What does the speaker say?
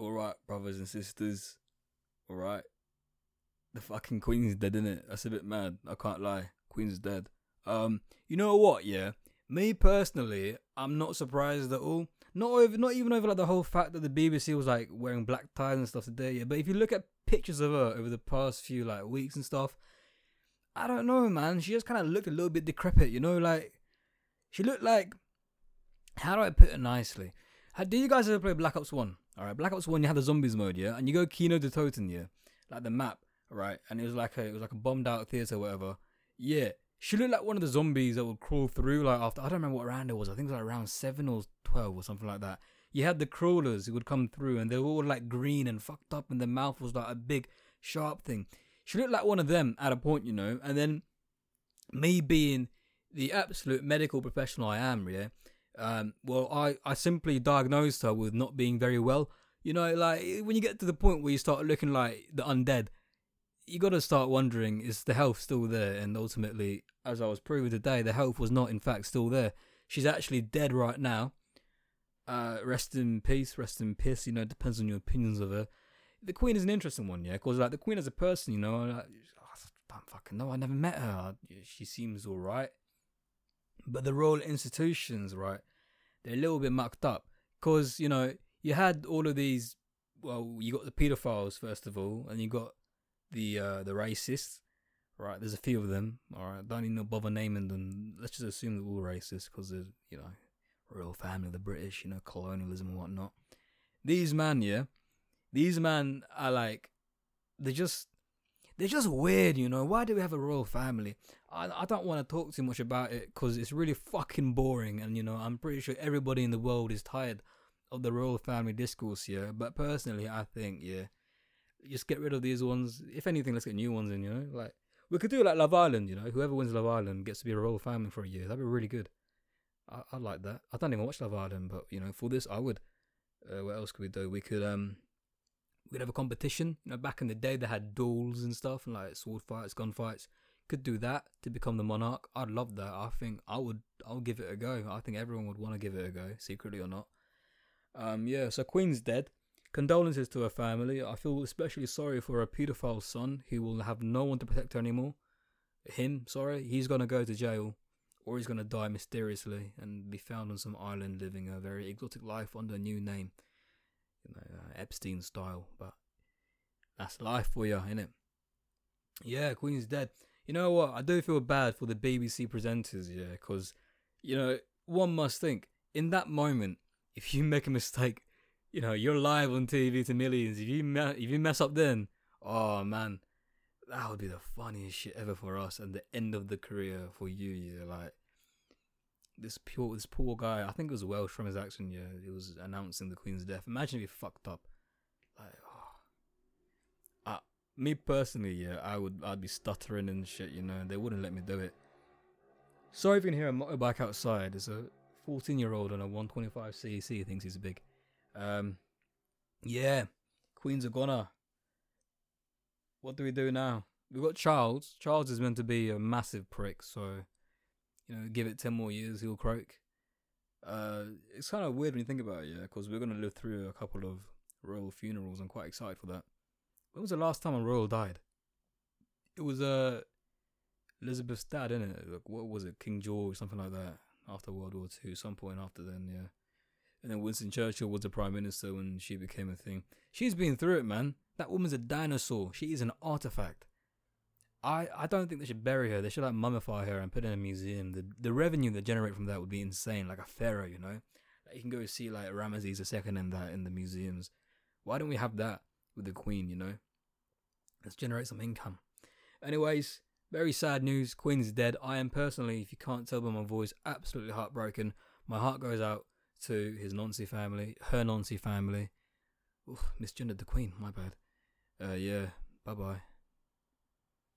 All right, brothers and sisters. All right. The fucking Queen's dead, is it? That's a bit mad. I can't lie. Queen's dead. Um, you know what? Yeah, me personally, I'm not surprised at all. Not over, not even over like the whole fact that the BBC was like wearing black ties and stuff today. Yeah, but if you look at pictures of her over the past few like weeks and stuff, I don't know, man. She just kind of looked a little bit decrepit. You know, like she looked like. How do I put it nicely? How, did you guys ever play Black Ops One? All right, Black Ops One, you had the zombies mode, yeah, and you go Kino der Toten, yeah, like the map, right, and it was like a it was like a bombed out theater, or whatever. Yeah, she looked like one of the zombies that would crawl through. Like after I don't remember what round it was. I think it was like around seven or twelve or something like that. You had the crawlers who would come through, and they were all like green and fucked up, and their mouth was like a big sharp thing. She looked like one of them at a point, you know. And then me being the absolute medical professional I am, yeah. Um, well, I, I simply diagnosed her with not being very well. You know, like when you get to the point where you start looking like the undead, you got to start wondering is the health still there? And ultimately, as I was proving today, the health was not in fact still there. She's actually dead right now. Uh, rest in peace, rest in peace. You know, it depends on your opinions of her. The Queen is an interesting one, yeah, because like the Queen as a person, you know, like, I don't fucking know. I never met her. She seems all right, but the royal institutions, right? They're a little bit mucked up because you know you had all of these. Well, you got the pedophiles first of all, and you got the uh, the racists, right? There's a few of them. All right, don't even bother naming them. Let's just assume they're all racist because there's you know royal family, of the British, you know, colonialism and whatnot. These men, yeah, these men are like they're just they're just weird, you know. Why do we have a royal family? I, I don't want to talk too much about it because it's really fucking boring, and you know, I'm pretty sure everybody in the world is tired of the royal family discourse here. But personally, I think, yeah, just get rid of these ones. If anything, let's get new ones in, you know. Like we could do like Love Island, you know. Whoever wins Love Island gets to be a royal family for a year. That'd be really good. I I like that. I don't even watch Love Island, but you know, for this, I would. Uh, what else could we do? We could um we could have a competition. You know, back in the day they had duels and stuff and like sword fights, gun fights. Could do that to become the monarch. I'd love that. I think I would. I'll give it a go. I think everyone would want to give it a go, secretly or not. Um, yeah. So Queen's dead. Condolences to her family. I feel especially sorry for her paedophile son, who will have no one to protect her anymore. Him, sorry, he's gonna go to jail, or he's gonna die mysteriously and be found on some island living a very exotic life under a new name Epstein style. But that's life for you, innit? Yeah, Queen's dead. You know what? I do feel bad for the BBC presenters, yeah, because, you know, one must think in that moment, if you make a mistake, you know, you're live on TV to millions. If you me- if you mess up, then oh man, that would be the funniest shit ever for us, and the end of the career for you. Yeah, like this poor this poor guy. I think it was Welsh from his accent. Yeah, he was announcing the Queen's death. Imagine if he fucked up. Like, oh. me personally, yeah, I would I'd be stuttering and shit. You know, they wouldn't let me do it. Sorry if you can hear a motorbike outside. There's a 14 year old on a 125 cc thinks he's big. Um, yeah, Queen's a goner. What do we do now? We've got Charles. Charles is meant to be a massive prick, so you know, give it 10 more years, he'll croak. Uh, it's kind of weird when you think about it, yeah, because we're going to live through a couple of royal funerals. I'm quite excited for that. When was the last time a royal died? It was uh, Elizabeth's dad, innit? It? Like, what was it? King George, something like that, after World War Two, some point after then, yeah. And then Winston Churchill was the prime minister when she became a thing. She's been through it, man. That woman's a dinosaur. She is an artifact. I, I don't think they should bury her. They should like mummify her and put in a museum. The the revenue they generate from that would be insane, like a pharaoh, you know. Like you can go see like Ramesses II and that in the museums. Why don't we have that with the Queen? You know, let's generate some income. Anyways, very sad news. Queen's dead. I am personally, if you can't tell by my voice, absolutely heartbroken. My heart goes out to his Nancy family, her Nancy family. Oof, misgendered the Queen. My bad. Uh, yeah. Bye bye.